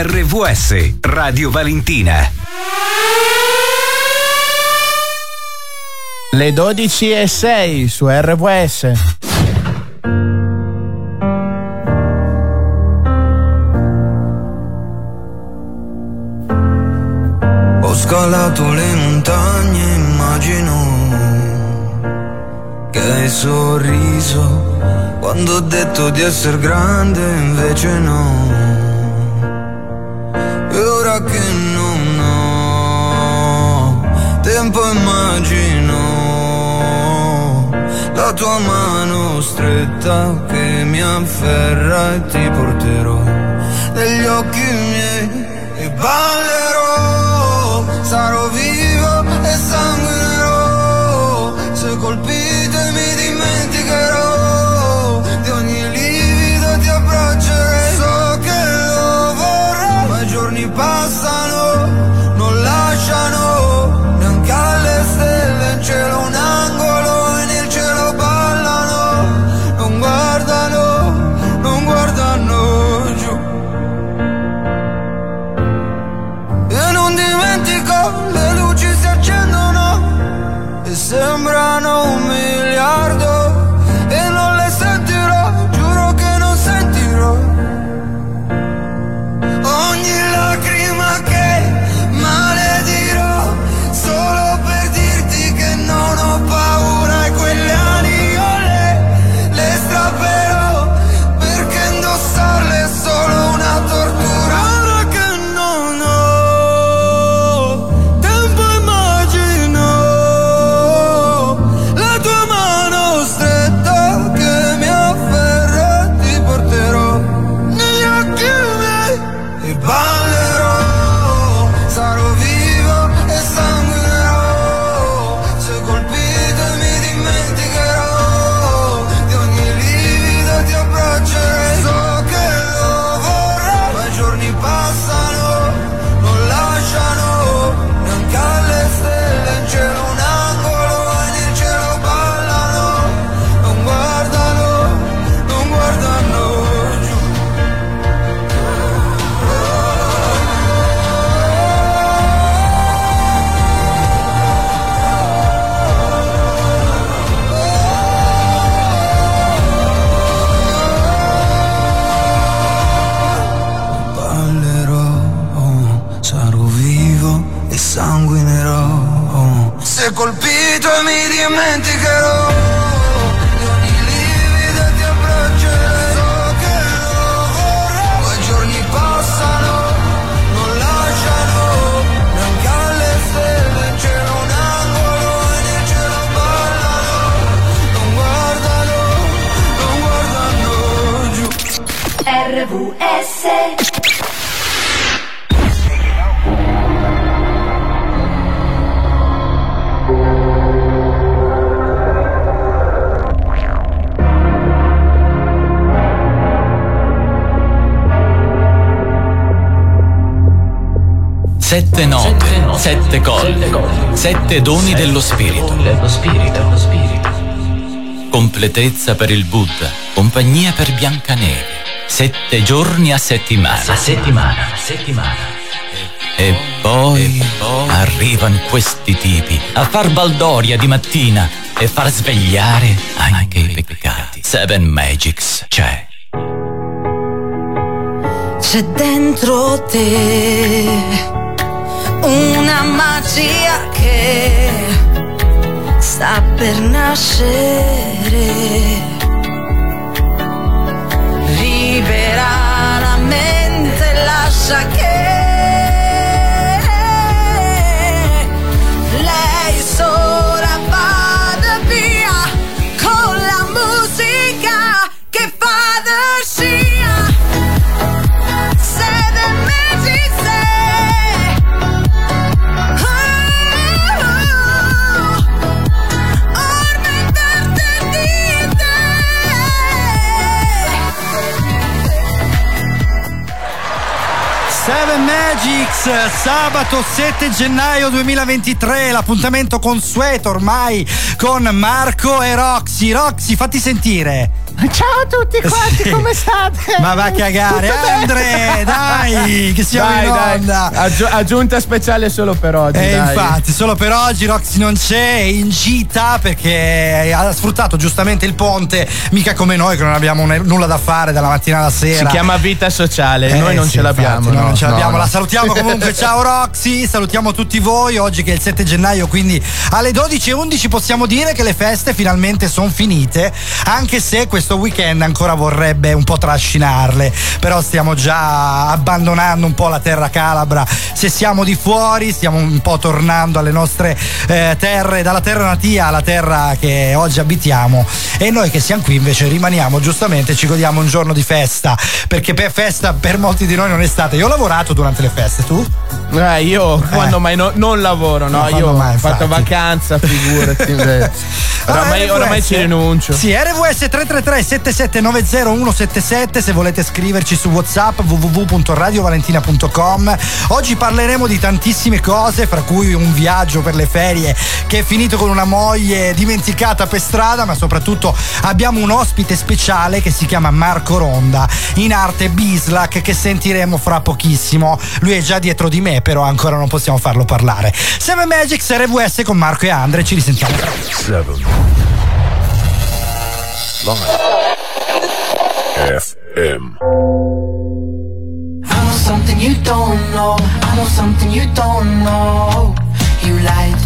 RVS Radio Valentina. Le 12 e 6 su RVS. Ho scalato le montagne, immagino che hai sorriso quando ho detto di essere grande, invece no. Tempo immagino la tua mano stretta che mi afferra e ti porterò negli occhi miei. E ballerò, sarò vivo e sanguinerò, RVS Sette note, sette colli, sette doni dello spirito. Completezza per il Buddha, compagnia per Biancaneve. Sette giorni a settimana. A settimana, a settimana. E poi, arrivano questi tipi a far baldoria di mattina e far svegliare anche i peccati. Seven Magics c'è. C'è dentro te una magia che sta per nascere. Lascia che Seven Magics, sabato 7 gennaio 2023, l'appuntamento consueto ormai con Marco e Roxy. Roxy, fatti sentire. Ciao a tutti quanti, Sì. come state? Ma va a cagare? Andre, dai, che siamo Dai, in dai. onda. Aggi- aggiunta speciale solo per oggi. E dai. infatti, solo per oggi Roxy non c'è, è in gita perché ha sfruttato giustamente il ponte, mica come noi che non abbiamo ne- nulla da fare dalla mattina alla Si sera. chiama vita sociale, Eh, noi non sì, ce l'abbiamo. infatti, no, non ce no, l'abbiamo. no. La salutiamo comunque. Ciao Roxy, salutiamo tutti voi. Oggi che è il 7 gennaio, quindi alle 12.11 possiamo dire che le feste finalmente sono finite. Anche se questo weekend ancora vorrebbe un po' trascinarle. Però stiamo già abbandonando un po' la terra calabra. Se siamo di fuori, stiamo un po' tornando alle nostre eh, terre, dalla terra natia alla terra che oggi abitiamo. E noi che siamo qui invece rimaniamo giustamente, ci godiamo un giorno di festa. Perché per festa per molti di noi non è stata. Io ho lavorato durante le feste, tu? Eh, io quando mai no- non lavoro, no? No, io mai, ho fatto infatti. vacanza, figurati. oramai, Ah, oramai RVS? ci rinuncio. Sì, RVS 333 7790 177 se volete scriverci su WhatsApp www.radiovalentina.com. Oggi parleremo di tantissime cose, fra cui un viaggio per le ferie che è finito con una moglie dimenticata per strada, ma soprattutto abbiamo un ospite speciale che si chiama Marco Ronda, in arte Bislac che sentiremo fra pochissimo. Lui è già dietro di me, però ancora non possiamo farlo parlare. Seven Magics RVS con Marco e Andre, ci risentiamo. Seven. Live. FM. I know something you don't know. I know something you don't know. You lied.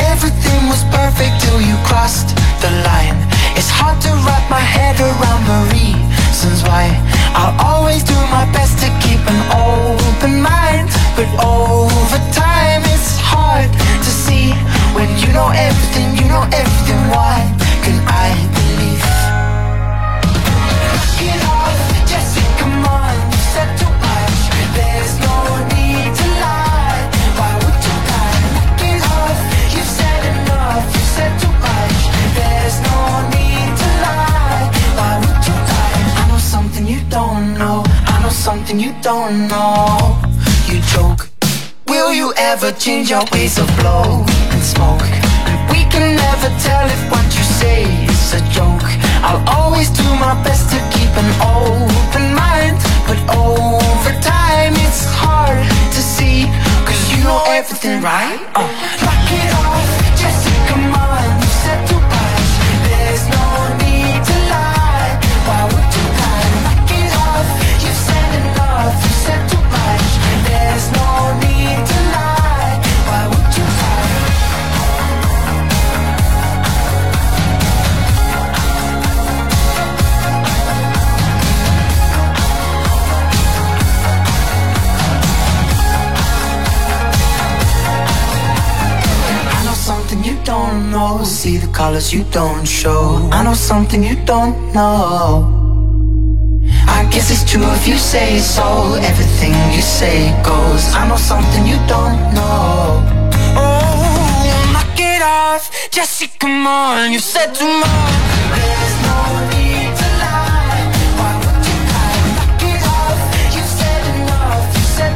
Everything was perfect till you crossed the line. It's hard to wrap my head around the reasons why. I'll always do my best to keep an open mind. But over time, it's hard to see when you know everything, you know everything. Why can I something you don't know. You joke. Will you ever change your ways of blow and smoke? We can never tell if what you say is a joke. I'll always do my best to keep an open mind. But over time it's hard to see. Cause you know everything, right? Uh, knock it off, know. See the colors you don't show. I know something you don't know. I guess it's true if you say so. Everything you say goes. I know something you don't know. Oh, knock it off, Jesse. Come on, you said too much. There's no need to lie. Why would you lie? Knock it off. You said enough. You said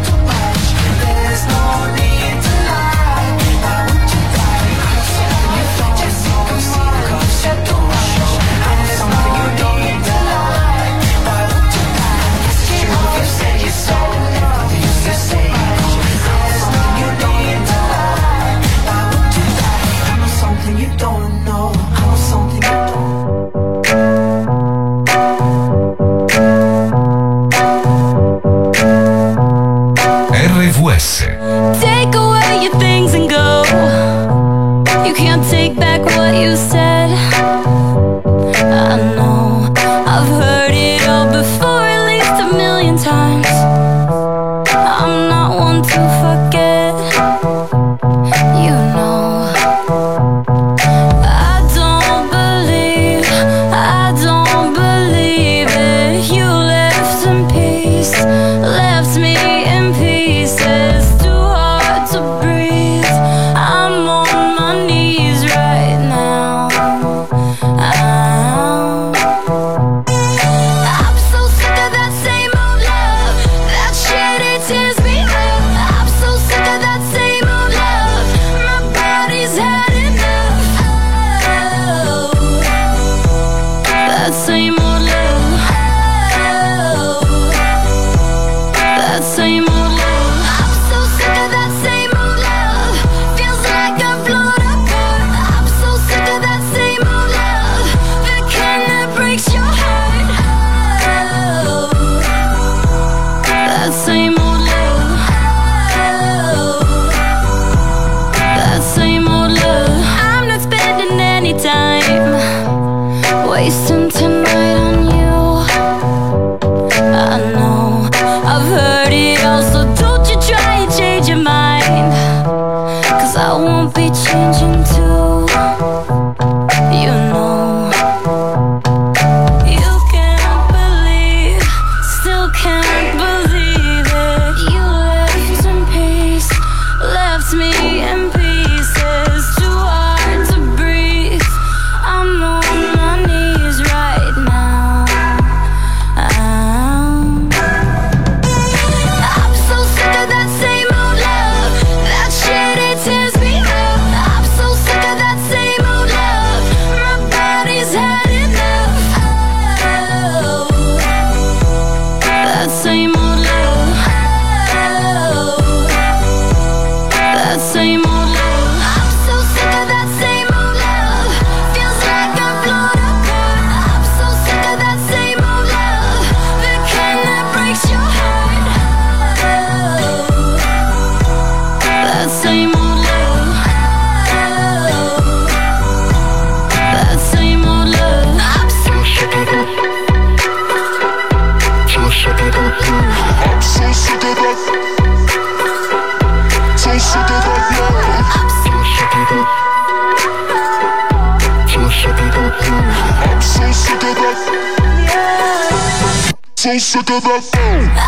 sick of that phone.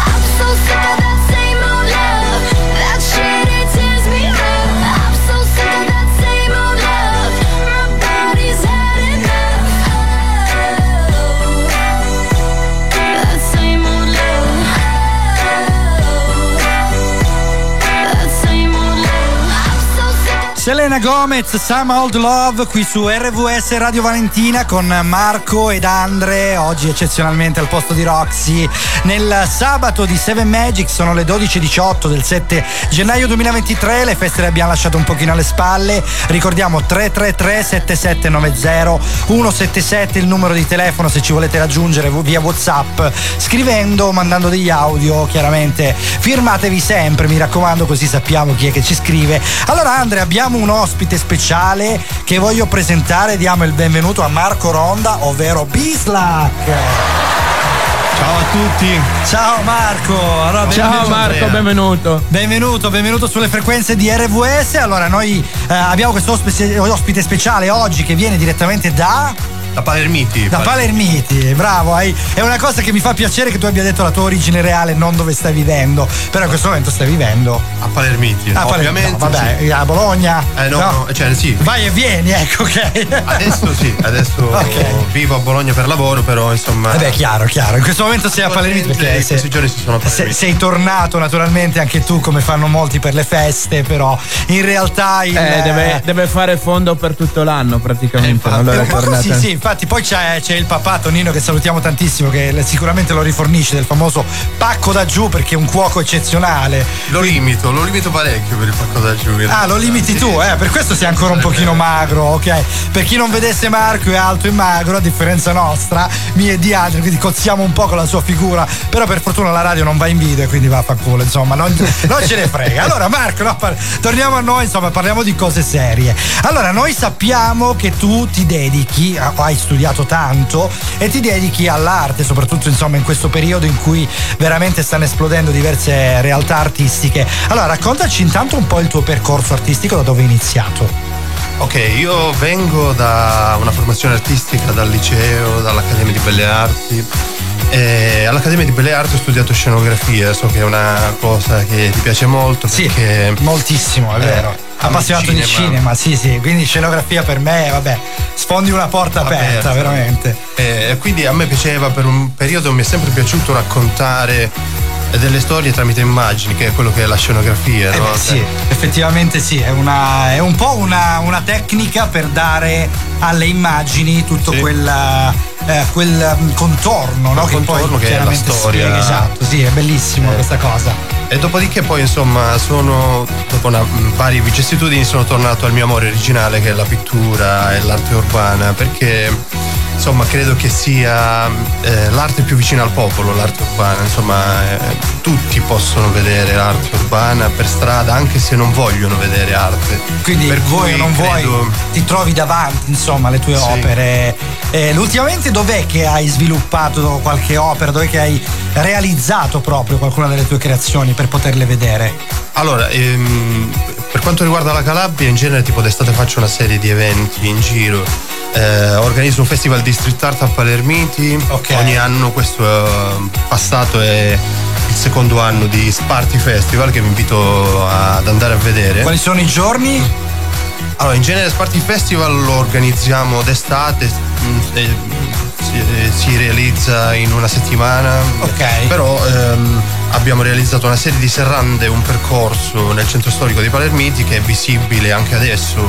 Selena Gomez, Some Old Love qui su RVS Radio Valentina con Marco ed Andre, oggi eccezionalmente al posto di Roxy. Nel sabato di Seven Magic sono le 12.18 del 7 gennaio 2023, le feste le abbiamo lasciate un pochino alle spalle, ricordiamo 333 7790 177 il numero di telefono se ci volete raggiungere via Whatsapp, scrivendo mandando degli audio, chiaramente firmatevi sempre, mi raccomando così sappiamo chi è che ci scrive. Allora Andre abbiamo un ospite speciale che voglio presentare, diamo il benvenuto a Marco Ronda, ovvero Bislack. Ciao a tutti. Ciao Marco. Allora, Ciao. Marco, benvenuto. Benvenuto, benvenuto sulle frequenze di RVS. Allora, noi eh, abbiamo questo ospite, ospite speciale oggi che viene direttamente da. Da Palermiti. Da Palermiti, bravo. hai- È una cosa che mi fa piacere che tu abbia detto la tua origine reale, non dove stai vivendo. Però in questo momento stai vivendo. A Palermiti. Palermo, ovviamente. no, vabbè, sì. a Bologna. Eh no, No. no, cioè sì. Vai e vieni, ecco, ok. Adesso sì, adesso Ok. vivo a Bologna per lavoro, però insomma. Vabbè, chiaro, chiaro. In questo momento sei a Palermiti perché in sei, questi giorni si sono a Palermiti. sei tornato naturalmente anche tu come fanno molti per le feste, però in realtà il, Eh, deve, deve fare fondo per tutto l'anno praticamente. allora è così, tornata- sì, infatti poi c'è, c'è il papà Tonino che salutiamo tantissimo, che sicuramente lo rifornisce del famoso pacco da giù perché è un cuoco eccezionale. Lo limito, lo limito parecchio per il pacco da giù. Ah, lo limiti Sì. tu, eh? Per questo sei ancora un pochino magro, ok? Per chi non vedesse Marco è alto e magro, a differenza nostra, mia e di altri, quindi cozziamo un po' con la sua figura. Però per fortuna la radio non va in video, quindi va a fa culo, insomma, non, non ce ne frega. Allora, Marco, no, par- torniamo a noi, insomma, parliamo di cose serie. Allora, noi sappiamo che tu ti dedichi, ah, hai studiato tanto e ti dedichi all'arte, soprattutto insomma in questo periodo in cui veramente stanno esplodendo diverse realtà artistiche. Allora, raccontaci intanto un po' il tuo percorso artistico, da dove hai iniziato. Ok, io vengo da una formazione artistica dal liceo, dall'Accademia di Belle Arti. E all'Accademia di Belle Arti ho studiato scenografia, so che è una cosa che ti piace molto perché moltissimo, è Eh, vero. ami Appassionato di cinema, sì, sì. Quindi scenografia per me, vabbè, sfondi una porta aperta, Aperta. veramente. E quindi a me piaceva per un periodo, mi è sempre piaciuto raccontare delle storie tramite immagini, che è quello che è la scenografia. Eh no? beh, sì, effettivamente sì, è, una- è un po' una, una tecnica per dare alle immagini tutto quel, eh, quel mm, contorno, no? Contorno poi che è la storia. spiega, Esatto, sì, è bellissimo Eh. questa cosa. E dopodiché poi insomma sono, dopo una, mh, varie vicissitudini sono tornato al mio amore originale che è la pittura e l'arte urbana perché insomma credo che sia eh, l'arte più vicina al popolo, l'arte urbana, insomma eh, tutti possono vedere l'arte urbana per strada anche se non vogliono vedere arte. Quindi per cui non credo- vuoi, ti trovi davanti, insomma, le tue Sì. opere. Eh, ultimamente dov'è che hai sviluppato qualche opera? Dov'è che hai realizzato proprio qualcuna delle tue creazioni per poterle vedere? Allora, ehm, per quanto riguarda la Calabria, in genere tipo d'estate faccio una serie di eventi in giro. Eh, organizzo un festival di street art a Palermiti. Ok. Ogni anno, questo eh, passato è il secondo anno di Sparty Festival che vi invito ad andare a vedere. Quali sono i giorni? Allora, in genere Sparty Festival lo organizziamo d'estate, mm, si, eh, si realizza in una settimana. Ok. Però ehm, abbiamo realizzato una serie di serrande, un percorso nel centro storico di Palermiti che è visibile anche adesso.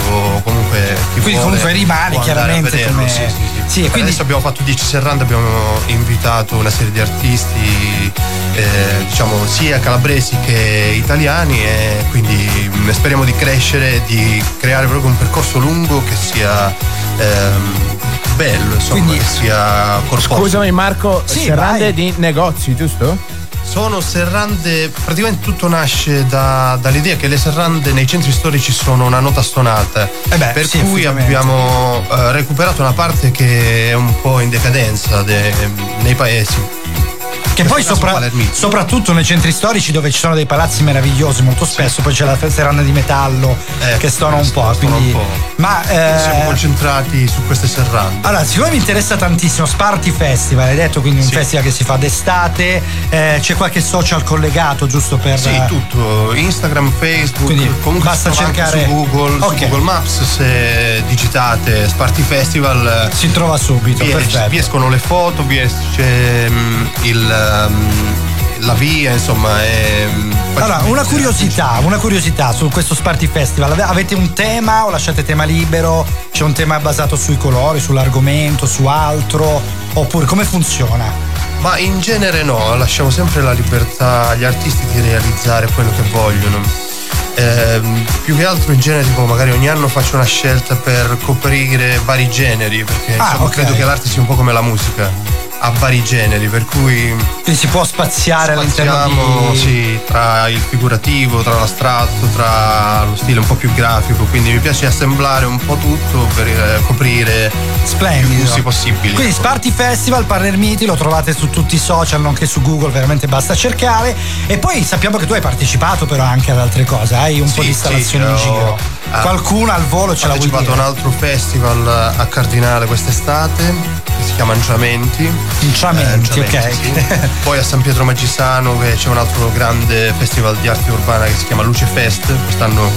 Comunque, chi Quindi vuole comunque rimane chiaramente come- Sì, sì, sì. Sì, e quindi- Adesso abbiamo fatto 10 serrande, abbiamo invitato una serie di artisti, eh, diciamo, sia calabresi che italiani e quindi mm, speriamo di crescere, di creare proprio un percorso lungo che sia ehm, bello, insomma, Quindi- che sia corposo. Scusami Marco, Sì, serrande vai. di negozi, giusto? Sono serrande, praticamente tutto nasce da- dall'idea che le serrande nei centri storici sono una nota stonata. Eh beh, per sì, cui abbiamo eh, recuperato una parte che è un po' in decadenza de- nei paesi. Che poi sopra- soprattutto nei centri storici dove ci sono dei palazzi meravigliosi, molto spesso poi c'è la serranda di metallo Eh, che stona un po'. stona Quindi, un po'. Ma Siamo eh, concentrati su queste serrande. allora, siccome mi interessa tantissimo Sparty Festival, hai detto quindi un Sì. festival che si fa d'estate, eh, c'è qualche social collegato giusto per. Sì, tutto, Instagram, Facebook, Quindi comunque basta cercare- su Google, Ok. su Google Maps, se digitate Sparty Festival Si trova subito, vi, perfetto. vi escono le foto, vi esce mm, il, la via, insomma. È, mm, Allora, una curiosità, una curiosità su questo Sparty Festival. Ave- Avete un tema o lasciate tema libero? C'è un tema basato sui colori, sull'argomento, su altro? Oppure come funziona? Ma in genere no, lasciamo sempre la libertà agli artisti di realizzare quello che vogliono. Ehm, più che altro in genere tipo magari ogni anno faccio una scelta per coprire vari generi perché Ah, insomma, ok. credo che l'arte sia un po' come la musica ha vari generi per cui Quindi si può spaziare all'interno di. sì, tra il figurativo, tra l'astratto, tra lo stile un po' più grafico quindi mi piace assemblare un po' tutto per eh, coprire più Splendido. gusti possibili Quindi Sparty Festival, Palermiti, lo trovate su tutti i social, nonché su Google, veramente basta cercare. E poi sappiamo che tu hai partecipato però anche ad altre cose, hai un po' Sì, di installazioni sì, in ho- giro. ah, Qualcuna al volo ce Ho la vuoi partecipato a dire? un altro festival a Cardinale quest'estate che si chiama Anciamenti. Inciamenti, Eh, ok. Sì. Poi a San Pietro Magisano c'è un altro grande festival di arte urbana che si chiama Luce Fest. Quest'anno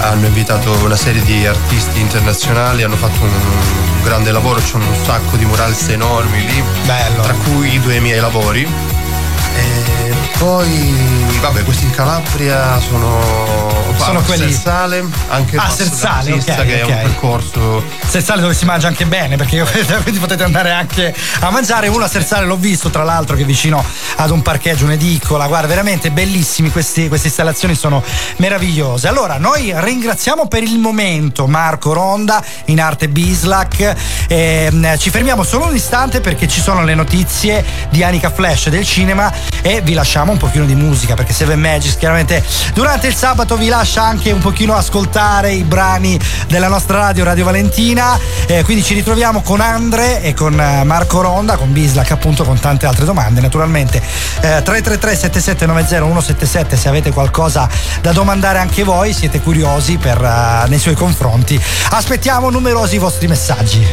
hanno invitato una serie di artisti internazionali, hanno fatto un, un grande lavoro, c'è un sacco di murals enormi lì, Bello. tra cui i due miei lavori. E poi, vabbè, questi in Calabria sono. Sono quelli- Sersale, anche Ah, Sersale, della Sista, ok, che è un percorso Sersale dove si mangia anche bene perché quindi potete andare anche a mangiare. Uno a Sersale l'ho visto tra l'altro che è vicino ad un parcheggio un'edicola. Guarda veramente bellissimi questi- queste installazioni sono meravigliose. Allora noi ringraziamo per il momento Marco Ronda in arte Bislac Ehm, ci fermiamo solo un istante perché ci sono le notizie di Anica Flash del cinema e vi lasciamo un pochino di musica perché Seven Magics chiaramente durante il sabato vi lascia anche un pochino ascoltare i brani della nostra radio Radio Valentina. Eh, quindi ci ritroviamo con Andre e con eh, Marco Ronda con Bislac appunto con tante altre domande naturalmente. Eh, 333 7790 177 se avete qualcosa da domandare anche voi siete curiosi per, eh, nei suoi confronti. Aspettiamo numerosi vostri messaggi.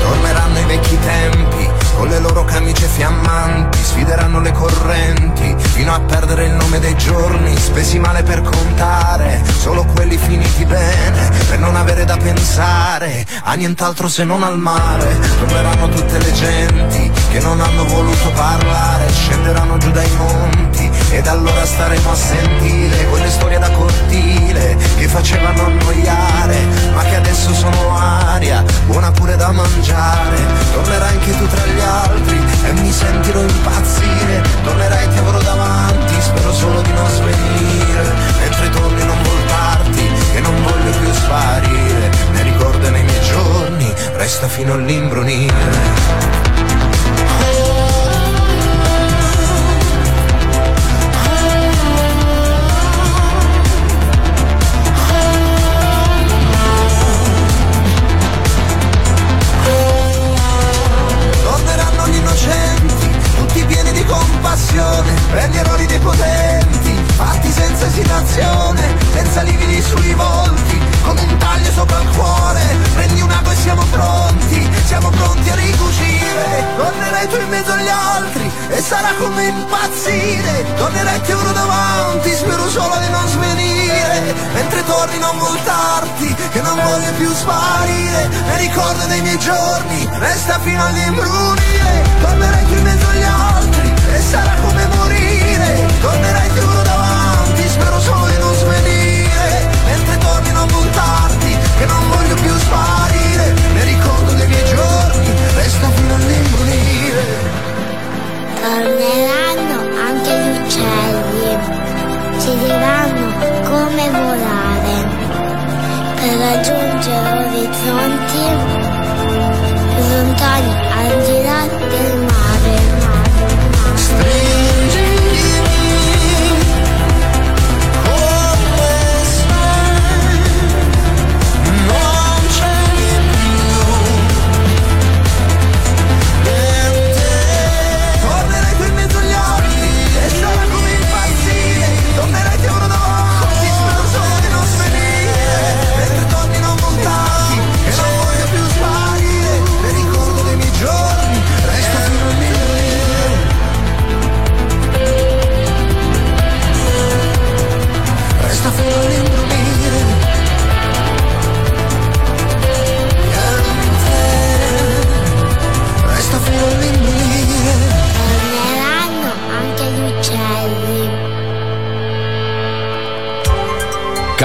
Torneranno i vecchi tempi, con le loro camicie fiammanti, sfideranno le correnti, fino a perdere il nome dei giorni, spesi male per contare, solo quelli finiti bene, per non avere da pensare a nient'altro se non al mare. Torneranno tutte le genti che non hanno voluto parlare, scenderanno giù dai monti, ed allora staremo a sentire quelle storie da cortile che facevano annoiare, ma che adesso sono aria, buona pure da mangiare. Tornerai anche tu tra gli altri e mi sentirò impazzire. Tornerai ti avrò davanti, spero solo di non svenire. Mentre torni non voltarti, che non voglio più sparire. Ne ricordo nei miei giorni, resta fino all'imbrunire. prendi errori dei potenti, fatti senza esitazione, senza lividi sui volti, come un taglio sopra il cuore, prendi un ago e siamo pronti, siamo pronti a ricucire, tornerai tu in mezzo agli altri e sarà come impazzire, tornerai te uno davanti, spero solo di non svenire, mentre torni non voltarti, che non voglio più sparire, mi ricordo dei miei giorni, resta fino all'imbrunire, tornerai tu in mezzo agli altri e sarà come morire tornerai avrò davanti, spero solo di non svenire, mentre torni non voltarti, che non voglio più sparire, ne ricordo dei miei giorni, resta fino all'imbrunire. Torneranno anche gli uccelli, ci diranno come volare per raggiungere orizzonti lontani al di là del mare.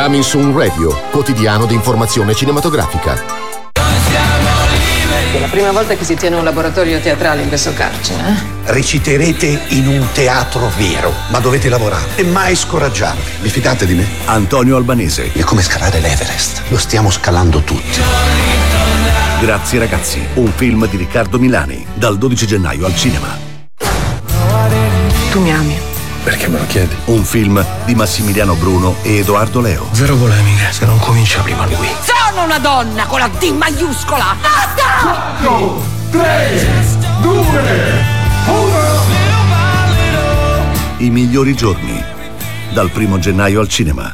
Coming Soon Radio, quotidiano di informazione cinematografica. È la prima volta che si tiene un laboratorio teatrale in questo carcere, eh? Reciterete in un teatro vero, ma dovete lavorare e mai scoraggiarvi. Vi fidate di me? Antonio Albanese. È come scalare l'Everest. Lo stiamo scalando tutti. Grazie ragazzi, un film di Riccardo Milani, dal 12 gennaio al cinema. Tu mi ami. Perché me lo chiedi? Un film di Massimiliano Bruno e Edoardo Leo. Zero polemiche, se non comincia prima lui. Sono una donna con la D maiuscola! Basta! I migliori giorni, dal primo gennaio al cinema.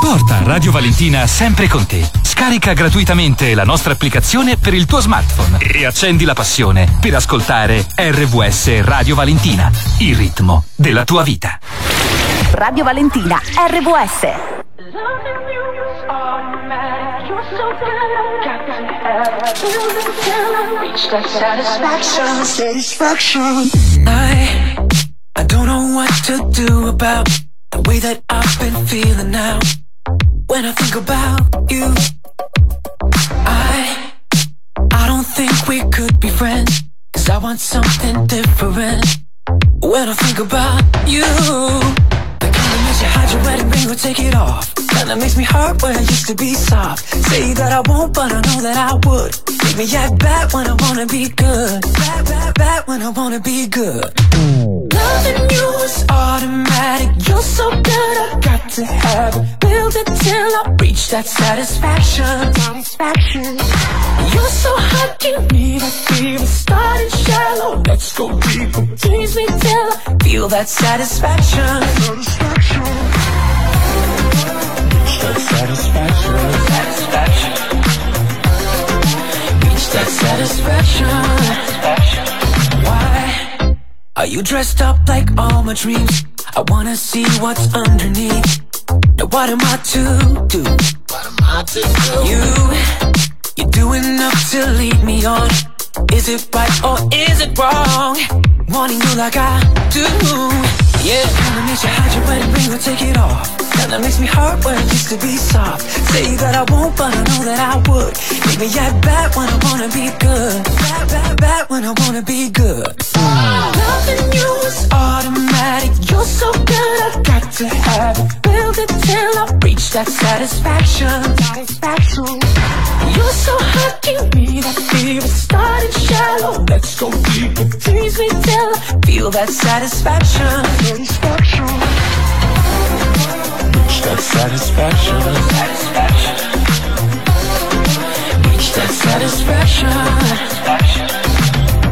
Porta Radio Valentina sempre con te. Scarica gratuitamente la nostra applicazione per il tuo smartphone e accendi la passione per ascoltare RVS Radio Valentina, il ritmo della tua vita. Radio Valentina, RVS. Satisfaction. I I don't know what to do about way that I've been feeling now. When I think about you, I I don't think we could be friends. Cause I want something different. When I think about you, the kind that makes you hide your wedding ring or take it off. Kind that makes me hurt where I used to be soft. Say that I won't, but I know that I would. Make me act bad when I wanna be good. Bad, bad, bad when I wanna be good. Loving you is automatic. You're so good, I got to have it. Build it till I reach that satisfaction. Satisfaction. You're so hot, give me that fever. Starting shallow, let's go deeper. Tease me till I feel that satisfaction. Satisfaction. Reach that satisfaction. Satisfaction. Reach that satisfaction. Why? Are you dressed up like all my dreams? I wanna see what's underneath. Now what am I to do? What am I to do? You, you do enough to lead me on. Is it right or is it wrong? Wanting you like I do. Yeah, kinda makes you hide your wedding ring or take it off. Kinda makes me hurt when it used to be soft. Say that I won't, but I know that I would. Make me act bad when I wanna be good. Bad, bad, bad when I wanna be good. Ah. Loving you is automatic. You're so good, I got to have it. Build it till I reach that satisfaction. Satisfaction. You're so hot, give me that fever. Starting shallow, let's go deeper. Tease me till I feel that satisfaction. Satisfaction. reach that satisfaction. Reach that satisfaction.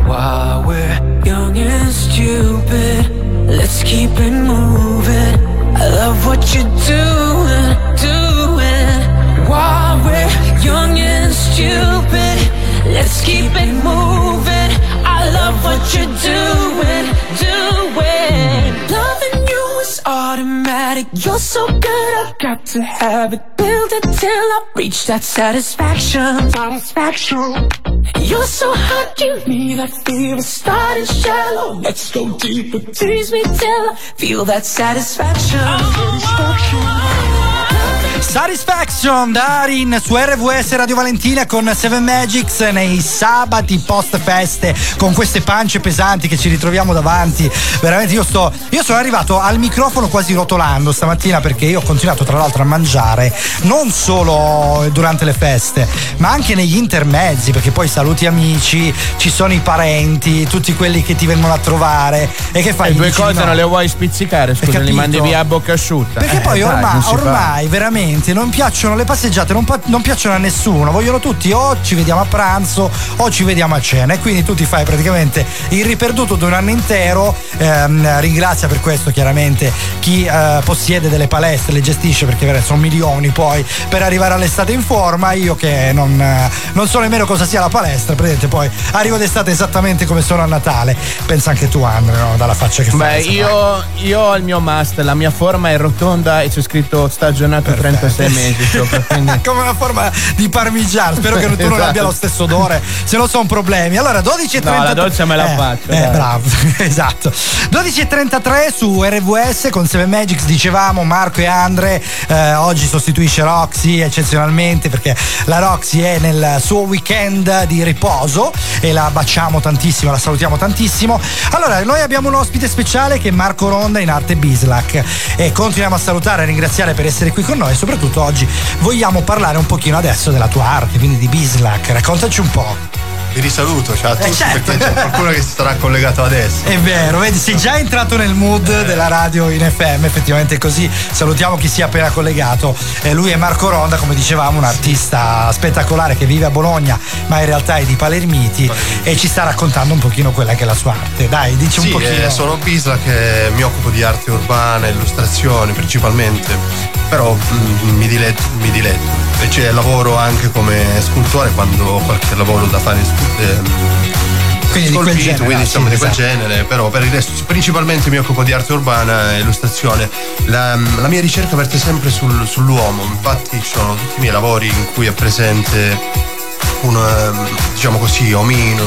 While we're young and stupid, let's keep it moving. I love what you're doing, doing. While we're young and stupid, let's keep it moving. I love what you're doing, doing. Loving it, you're so good, I've got to have it. Build it till I reach that satisfaction. Satisfaction. You're so hot, give me that fever. Starting shallow, let's go deeper. Tease me till I feel that satisfaction. Satisfaction Darin su RVS Radio Valentina con Seven Magics nei sabati post feste con queste pance pesanti che ci ritroviamo davanti. Veramente io sto io sono arrivato al microfono quasi rotolando stamattina perché io ho continuato tra l'altro a mangiare non solo durante le feste, ma anche negli intermezzi perché poi saluti amici, ci sono i parenti, tutti quelli che ti vengono a trovare e che fai E Gli due cose no. non le vuoi spizzicare, scusa, li mandi via a bocca asciutta. Perché Eh, poi ormai, ormai veramente non piacciono le passeggiate, non, pa- non piacciono a nessuno. Vogliono tutti o ci vediamo a pranzo o ci vediamo a cena. E quindi tu ti fai praticamente il riperduto di un anno intero. Ehm, ringrazia per questo chiaramente chi eh, possiede delle palestre, le gestisce perché veramente sono milioni poi per arrivare all'estate in forma. Io che non, eh, non so nemmeno cosa sia la palestra, praticamente poi arrivo d'estate esattamente come sono a Natale. Pensa anche tu, Andre, no? dalla faccia che Beh, fai. insomma. io, io ho il mio must, la mia forma è rotonda e c'è scritto stagionato 36 mesi sopra. Quindi... come una forma di parmigiano. Spero che tu non Esatto. abbia lo stesso odore, se no sono problemi. Allora, 12.33. No, la doccia me la eh, faccio, Eh, bravo, esatto. 12.33 su RVS con 7 Magics, dicevamo Marco e Andre. eh, oggi sostituisce Roxy eccezionalmente perché la Roxy è nel suo weekend di riposo e la baciamo tantissimo, la salutiamo tantissimo. Allora, noi abbiamo un ospite speciale che è Marco Ronda in arte Bislac e continuiamo a salutare e ringraziare per essere qui con noi e soprattutto oggi vogliamo parlare un pochino adesso della tua arte, quindi di Bislac. Raccontaci un po'. Vi risaluto, ciao a tutti, Eh, certo. perché c'è qualcuno che si sarà collegato adesso. È vero, vedi, sei già entrato nel mood della radio in FM, effettivamente così. Salutiamo chi si è appena collegato. Eh, lui è Marco Ronda, come dicevamo, un artista spettacolare che vive a Bologna, ma in realtà è di Palermiti e ci sta raccontando un pochino quella che è la sua arte. Dai, dici un Sì, pochino. eh, sono Bisla che mi occupo di arte urbana, illustrazioni principalmente, però mm, mi, diletto, mi diletto. E c'è lavoro anche come scultore quando ho qualche lavoro da fare ehm, Quindi di quel scolpito, genere, quindi ah, insomma sì, di quel esatto. genere, però per il resto principalmente mi occupo di arte urbana e illustrazione. La, la mia ricerca verte sempre sul- sull'uomo, infatti ci sono tutti i miei lavori in cui è presente un diciamo così omino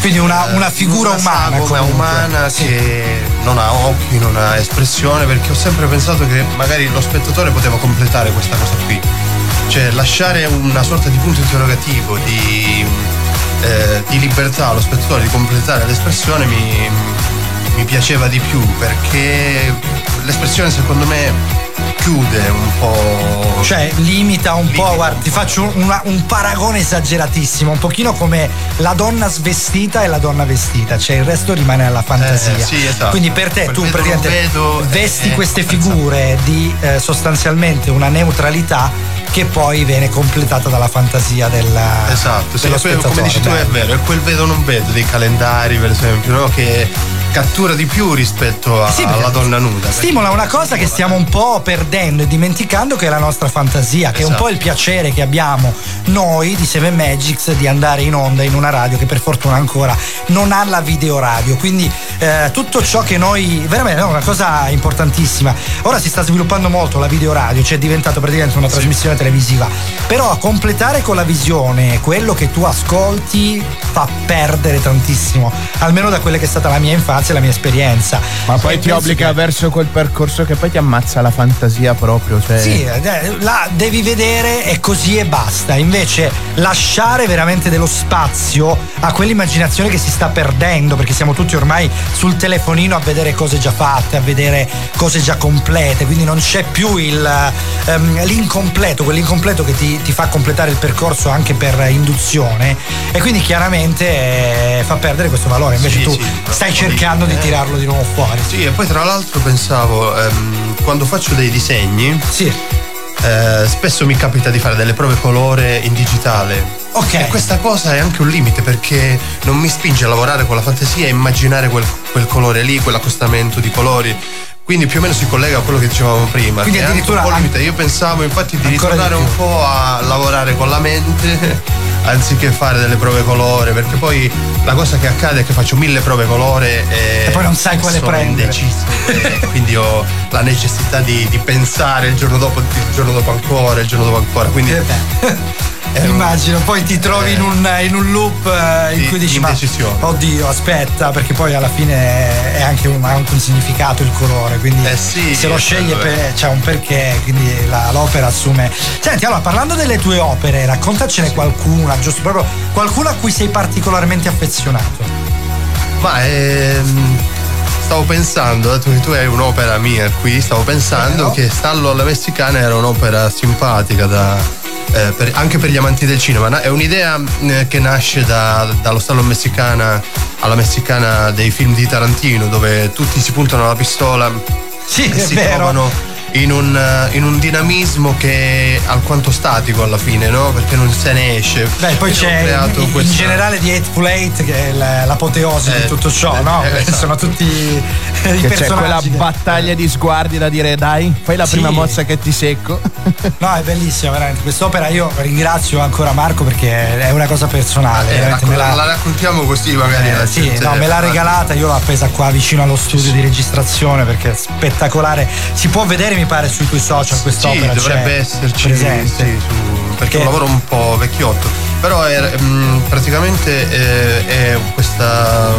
Quindi una, una figura una umana. sagoma umana Sì. che non ha occhi, non ha espressione, perché ho sempre pensato che magari lo spettatore poteva completare questa cosa qui. Cioè lasciare una sorta di punto interrogativo, di, eh, di libertà allo spettatore di completare l'espressione mi, mi piaceva di più perché l'espressione secondo me chiude un po'. Cioè, limita un po', guarda, ti faccio una- un paragone esageratissimo, un pochino come la donna svestita e la donna vestita, cioè il resto rimane alla fantasia. Eh, sì, esatto. Quindi per te Quel tu praticamente vedo, vesti eh, queste abbastanza. figure di eh, sostanzialmente una neutralità che poi viene completata dalla fantasia della, Esatto, sì, dello spettatore. come dici tu è vero, è quel vedo non vedo dei calendari per esempio, no? che cattura di più rispetto a- Sì, alla donna nuda. Stimola una cosa che stiamo un po' perdendo e dimenticando che è la nostra fantasia, che è un Esatto. po' il piacere che abbiamo noi di Seven Magics di andare in onda in una radio che per fortuna ancora non ha la videoradio. Quindi eh, tutto ciò che noi, veramente è una cosa importantissima. Ora si sta sviluppando molto la videoradio, cioè è diventato praticamente una trasmissione televisiva. Però a completare con la visione quello che tu ascolti fa perdere tantissimo, almeno da quella che è stata la mia infanzia e la mia esperienza. Ma poi E ti obbliga che- verso quel percorso che poi ti ammazza la fantasia proprio. Cioè... Sì, eh, la devi vedere e così e basta. Invece lasciare veramente dello spazio a quell'immaginazione che si sta perdendo, perché siamo tutti ormai sul telefonino a vedere cose già fatte, a vedere cose già complete, quindi non c'è più il, ehm, l'incompleto, quell'incompleto che ti, ti fa completare il percorso anche per induzione. E quindi chiaramente chiaramente eh, fa perdere questo valore. Invece Sì, tu sì, stai cercando di eh. tirarlo di nuovo fuori. Sì, e poi tra l'altro pensavo, ehm, quando faccio dei disegni, eh, spesso mi capita di fare delle prove colore in digitale. Ok. E questa cosa è anche un limite perché non mi spinge a lavorare con la fantasia e immaginare quel, quel colore lì, quell'accostamento di colori. Quindi più o meno si collega a quello che dicevamo prima. Quindi addirittura un po' an- limite. Io pensavo infatti di ritornare di un po' a lavorare con la mente anziché fare delle prove colore, perché poi la cosa che accade è che faccio mille prove colore e, E poi non sai quale prendere. indeciso quindi ho la necessità di, di pensare il giorno dopo, il giorno dopo ancora, il giorno dopo ancora. Quindi Eh, Immagino, poi ti trovi in, un, in un loop eh, in Di- cui dici: di Ma indecisione." oddio, aspetta, perché poi alla fine è anche un, ha anche un significato il colore. Quindi Eh sì, se lo sceglie quello, per- c'è un perché, quindi la- l'opera assume. Senti, allora parlando delle tue opere, raccontacene qualcuna, giusto proprio qualcuna a cui sei particolarmente affezionato. Ma ehm, stavo pensando, dato che tu hai un'opera mia qui, stavo pensando che Stallo alla messicana era un'opera simpatica da. Eh, per- anche per gli amanti del cinema, è un'idea eh, che nasce da- dallo stallo messicana alla messicana dei film di Tarantino, dove tutti si puntano la pistola Sì, e si vero. trovano in un, eh, in un dinamismo che è alquanto statico alla fine, no? Perché non se ne esce. Beh, poi c'è creato in, in questa- generale di Hateful Eight che è l'apoteosi di Eh, tutto ciò, eh, no? eh, esatto. sono tutti Che c'è quella battaglia di sguardi da dire dai, fai la Sì. prima mossa che ti secco. No, è bellissima, veramente. Quest'opera io ringrazio ancora Marco perché è una cosa personale. Eh, racco- la- la raccontiamo così magari Eh, la sì, gente- no, me l'ha regalata, io l'ho appesa qua vicino allo studio di registrazione perché è spettacolare. Si può vedere, mi pare, sui tuoi social Sì, quest'opera. dovrebbe c'è esserci presente. sì, su- perché è un lavoro un po' vecchiotto. Però è, mm, praticamente eh, è questa.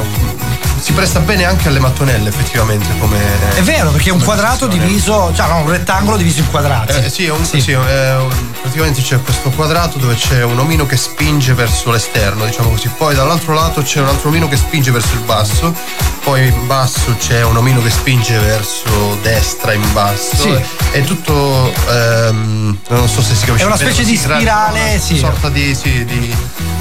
Si presta bene anche alle mattonelle, effettivamente. Come, È vero, perché è un quadrato diviso, cioè no, un rettangolo diviso in quadrati. Eh, sì, è un- sì, è un- praticamente c'è questo quadrato dove c'è un omino che spinge verso l'esterno, diciamo così. Poi dall'altro lato c'è un altro omino che spinge verso il basso. Poi in basso c'è un omino che spinge verso destra in basso. Sì. È tutto. ehm, non so se si capisce. È una bene, specie ma di spirale, una sì. sorta di. sì, di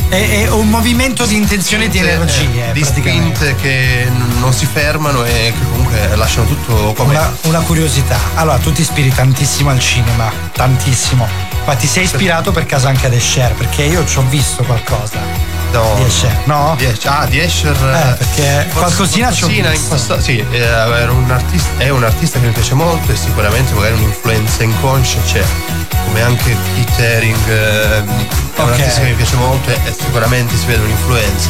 È, è un movimento di intenzione e di energie. eh, di spinte che non si fermano e che comunque lasciano tutto come. Una, una curiosità. Allora, tu ti ispiri tantissimo al cinema, tantissimo. Ma ti sei ispirato per caso anche ad Escher? Perché io ci ho visto qualcosa. No, Di Escher, no? Di Escher- ah, di Escher. Eh, perché qualcosina qualcosina visto. in passato. Sì, eh, era un artista, è un artista che mi piace molto e sicuramente magari un'influenza inconscia c'è. Come anche Keith Haring, eh, è un artista che mi piace molto e, e sicuramente si vede un'influenza.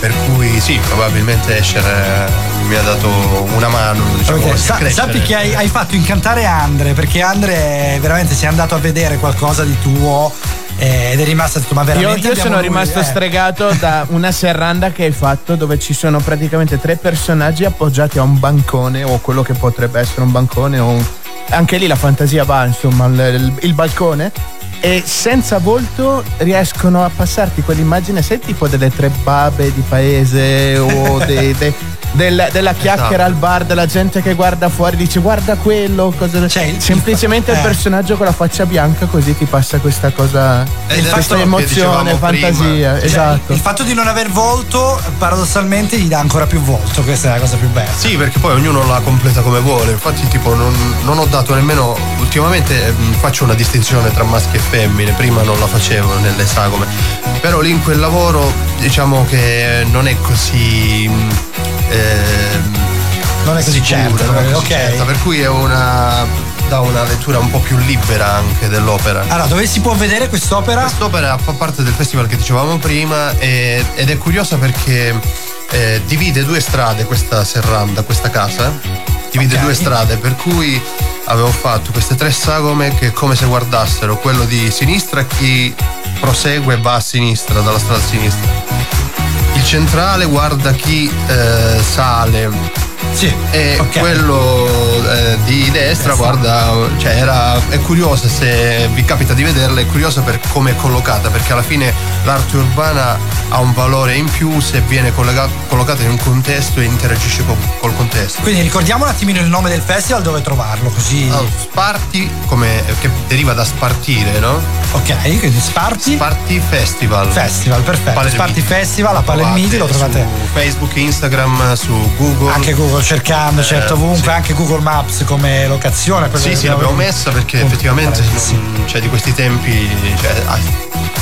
Per cui sì, probabilmente Escher eh, mi ha dato una mano, diciamo Ok, così, a sa- sappi che hai, hai fatto incantare Andre perché Andre veramente si è andato a vedere qualcosa di tuo eh, ed è rimasto detto ma Io, veramente io abbiamo sono lui?" rimasto Eh. stregato da una serranda che hai fatto dove ci sono praticamente tre personaggi appoggiati a un bancone o quello che potrebbe essere un bancone o un- anche lì la fantasia va insomma il, il- il balcone e senza volto riescono a passarti quell'immagine sai tipo delle tre babe di paese o dei- de- del- della chiacchiera Esatto. al bar della gente che guarda fuori dice guarda quello cosa... semplicemente il eh. personaggio con la faccia bianca così ti passa questa cosa è questa che emozione fantasia Cioè, esatto Il fatto di non aver volto, paradossalmente, gli dà ancora più volto. Questa è la cosa più bella. Sì, perché poi ognuno la completa come vuole. Infatti, tipo, non, non ho dato nemmeno. Ultimamente ehm, faccio una distinzione tra maschi e femmine, prima non la facevo nelle sagome. Però lì in quel lavoro, diciamo che non è così. mm, ehm, Non è così certo, non è così ok. certa, per cui è una. dà una lettura un po' più libera anche dell'opera. Allora, dove si può vedere quest'opera? Quest'opera fa parte del festival che dicevamo prima e- ed è curiosa perché eh, divide due strade questa serranda, questa casa. Divide Ok. due strade, per cui avevo fatto queste tre sagome che come se guardassero quello di sinistra chi prosegue va a sinistra, dalla strada sinistra. Il centrale guarda chi eh, sale Sì, E ok. quello eh, di destra, guarda, cioè era, è curiosa se vi capita di vederla, è curiosa per come è collocata, perché alla fine l'arte urbana ha un valore in più se viene collega- collocata in un contesto e interagisce co- col contesto. Quindi ricordiamo un attimino il nome del festival, dove trovarlo, così. Allora, Sparti, come, che deriva da spartire, no? Ok, quindi Sparti. Sparti Festival. Festival, perfetto. Palermiti. Sparti Festival a Palermiti, lo trovate su Facebook, Instagram, su Google. anche Google cercando, certo, Eh, ovunque, sì. anche Google Maps come locazione. quello Sì, sì, abbiamo- l'abbiamo messa perché effettivamente mm, cioè, di questi tempi cioè, ah,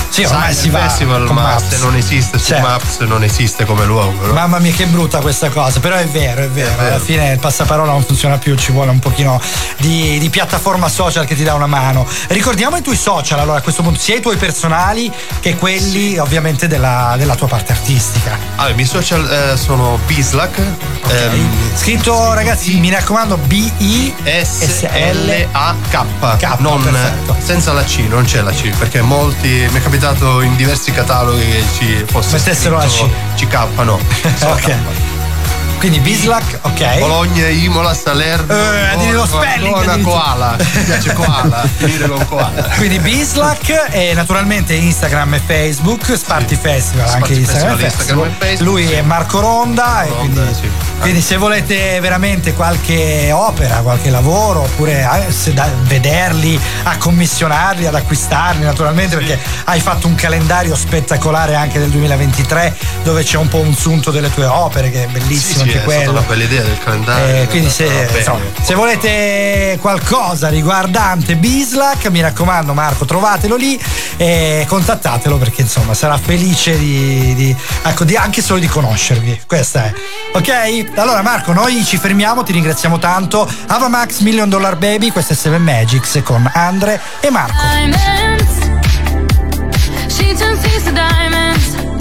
Sì, sai ormai il si va festival, Maps. non esiste su Certo. Maps non esiste come luogo. no? Mamma mia, che brutta questa cosa, però è vero, è vero. Alla fine il passaparola non funziona più, ci vuole un pochino di, di piattaforma social che ti dà una mano. Ricordiamo i tuoi social, allora a questo punto, sia i tuoi personali che quelli ovviamente della, della tua parte artistica. Allora, i miei social eh, sono Bislac. ehm, Scritto, ragazzi, mi raccomando, S-L-A-K. Non, senza la C, non c'è la C, perché molti è capitato in diversi cataloghi che ci fosse Mettessero scritto CK, no. solo Ok. K. Quindi Bislac, ok. Bologna, Imola, Salerno, Eh, a dire lo spelling, addirittura. Koala. Mi piace Koala, finire con Koala. Quindi Bislac e naturalmente Instagram e Facebook, Sparti Festival anche Sparti Instagram, Festival, Instagram Facebook. e Facebook. Lui è Marco Ronda, e quindi, quindi se volete veramente qualche opera, qualche lavoro oppure eh, da vederli, a commissionarli, ad acquistarli naturalmente perché hai fatto un calendario spettacolare anche del 2023 dove c'è un po' un sunto delle tue opere che è bellissimo Sì, sì, anche è stata quello. una bella idea del calendario. Eh, è quindi se, insomma, se volete qualcosa riguardante Bislac, mi raccomando Marco, trovatelo lì e contattatelo perché insomma sarà felice di, di- ecco, di- anche solo di conoscervi. Questa è. Ok? Allora Marco, noi ci fermiamo, ti ringraziamo tanto. Ava Max Million Dollar Baby, questa è Seven Magics con Andre e Marco. Diamonds. She turns things to diamonds.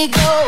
me go.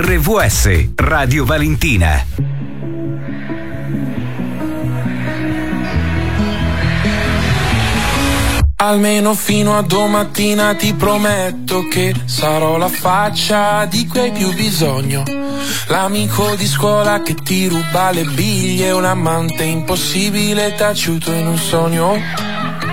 RVS Radio Valentina. Almeno fino a domattina ti prometto che sarò la faccia di cui hai più bisogno. L'amico di scuola che ti ruba le biglie, un amante impossibile taciuto in un sogno.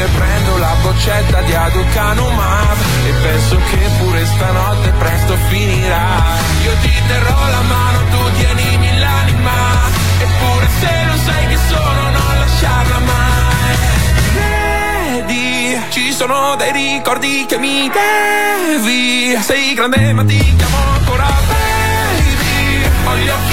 E prendo la boccetta di Aducanumab E penso che pure stanotte presto finirà. Io ti terrò la mano, tu tienimi l'anima Eppure se lo sai che sono non lasciarla mai. Vedi, ci sono dei ricordi che mi devi Sei grande ma ti chiamo ancora baby. Ho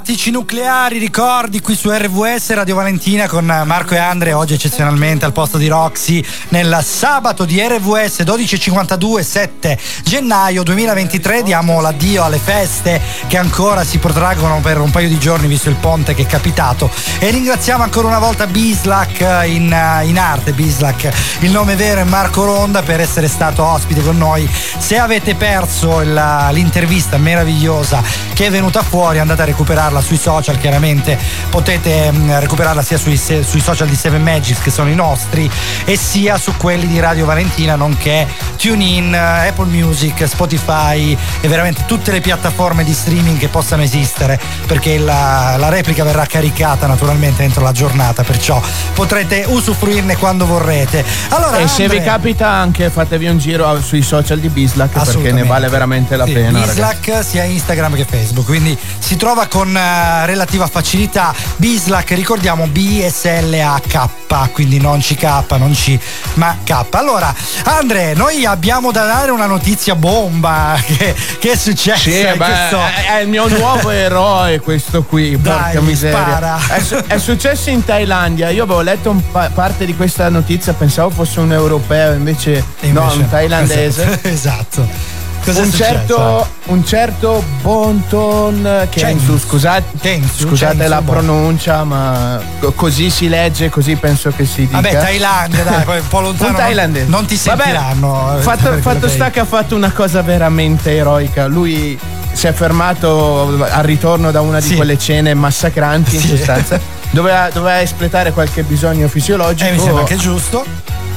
Tattici nucleari, ricordi qui su RVS Radio Valentina con Marco e Andre, oggi eccezionalmente al posto di Roxy nel sabato di RVS 12.52 7 gennaio 2023 diamo l'addio alle feste che ancora si protraggono per un paio di giorni visto il ponte che è capitato. E ringraziamo ancora una volta Bislac in, in arte, Bislac il nome vero è Marco Ronda per essere stato ospite con noi. Se avete perso il- l'intervista meravigliosa che è venuta fuori andate a recuperarla sui social chiaramente potete mm, recuperarla sia sui, se- sui social di Seven Magics che sono i nostri e sia su quelli di Radio Valentina nonché TuneIn, eh, Apple Music, Spotify e veramente tutte le piattaforme di streaming che possano esistere perché la, la replica verrà caricata naturalmente entro la giornata perciò potrete usufruirne quando vorrete allora e se vi Andre- capita anche fatevi un giro a- sui social di Bislac perché ne vale veramente la Sì, pena. ragazzi. Bislac sia Instagram che Facebook, quindi si trova con eh, relativa facilità. Bislac, ricordiamo B-S-L-A-K, quindi non CK, non C, ma K. Allora, Andre, noi abbiamo da dare una notizia bomba che, che è successa Sì, in beh, questo- è il mio nuovo eroe questo qui, Dai, porca mi miseria. spara. È, è successo in Thailandia, io avevo letto pa- parte di questa notizia, pensavo fosse un europeo, invece, no, invece- un thailandese. esatto. Cosa è un, certo, un certo Bonton Kensu, scusate, scusate la Kensu, pronuncia, ma co- così si legge, così penso che si dica. Vabbè, Thailandia, dai, poi un po' lontano. Un thailandese. Non ti Vabbè, sentiranno. eh, fatto, fatto sta che ha fatto una cosa veramente eroica. Lui si è fermato al ritorno da una di Sì. quelle cene massacranti in Sì. sostanza. Doveva, doveva espletare qualche bisogno fisiologico. Eh, mi sembra che è giusto.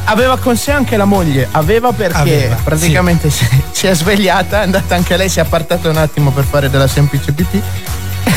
Aveva con sé anche la moglie, aveva perché Aveva, praticamente si, si è svegliata, è andata anche lei, si è appartata un attimo per fare della semplice pipì.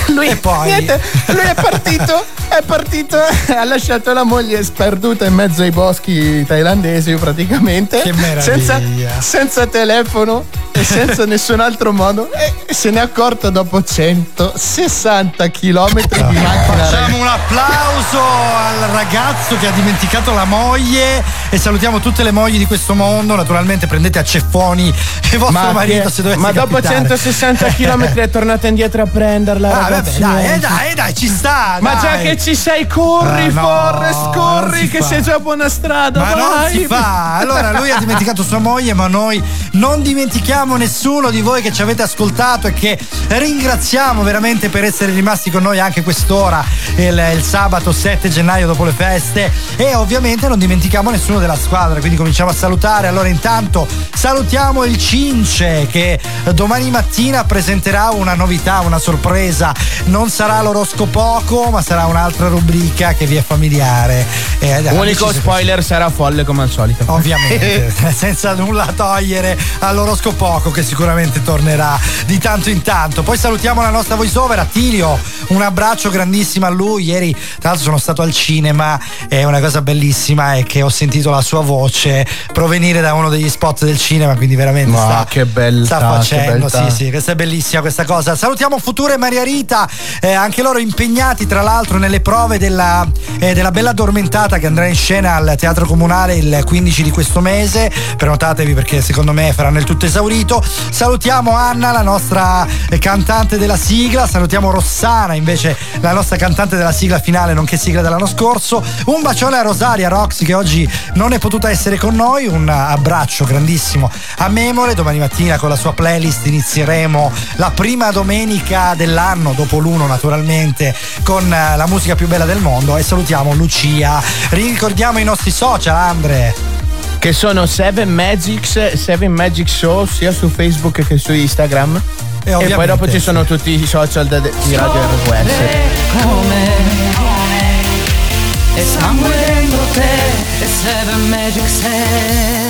Lui, poi? niente, lui è partito, è partito, ha lasciato la moglie sperduta in mezzo ai boschi thailandesi praticamente. Che meraviglia. senza, senza telefono e senza nessun altro modo. E se ne è accorto dopo 160 km di macchina. Facciamo un applauso al ragazzo che ha dimenticato la moglie e salutiamo tutte le mogli di questo mondo. Naturalmente prendete a ceffoni il vostro Ma, marito che- se dovesse ma dopo capitare. 160 km è tornata indietro a prenderla. Ah, vabbè, dai, eh, dai, eh, dai, ci sta. Ma dai. già che ci sei, corri, Ah, no, Forrest, non corri, che fa. sei già buona strada. Ma non vai. si fa. Allora, lui ha dimenticato sua moglie, ma noi non dimentichiamo nessuno di voi che ci avete ascoltato e che ringraziamo veramente per essere rimasti con noi anche quest'ora, il, il sabato 7 gennaio dopo le feste. E ovviamente non dimentichiamo nessuno della squadra, quindi cominciamo a salutare. Allora, intanto salutiamo il Cince che domani mattina presenterà una novità, una sorpresa. Non sarà l'oroscopoco, ma sarà un'altra rubrica che vi è familiare. Eh, Unico spoiler sarà folle come al solito. Ovviamente, senza nulla togliere all'oroscopoco che sicuramente tornerà di tanto in tanto. Poi salutiamo la nostra voice over, Attilio, un abbraccio grandissimo a lui. Ieri, tra l'altro, sono stato al cinema, è una cosa bellissima è che ho sentito la sua voce provenire da uno degli spot del cinema, quindi veramente Ma sta, che beltà, sta facendo. Sì, sì, questa è bellissima questa cosa. Salutiamo Futura e Maria Rita, eh, anche loro impegnati tra l'altro nelle prove della, eh, della Bella Addormentata che andrà in scena al Teatro Comunale il 15 di questo mese. Prenotatevi perché secondo me faranno il tutto esaurito. Salutiamo Anna, la nostra eh, cantante della sigla. Salutiamo Rossana, invece la nostra cantante della sigla finale, nonché sigla dell'anno scorso. Un bacione a Rosaria Roxy che oggi non è potuta essere con noi. Un abbraccio grandissimo a Memore. Domani mattina con la sua playlist inizieremo la prima domenica dell'anno, dopo l'uno naturalmente, con eh, la musica più bella del mondo. E salutiamo Lucia. Ricordiamo i nostri social, Andre. Che sono 7 Magics, 7 Magic Show sia su Facebook che su Instagram. E, poi ovviamente- dopo ci sono tutti i social de- di Radio RWS. come e sangue dentro te e Seven Magic Set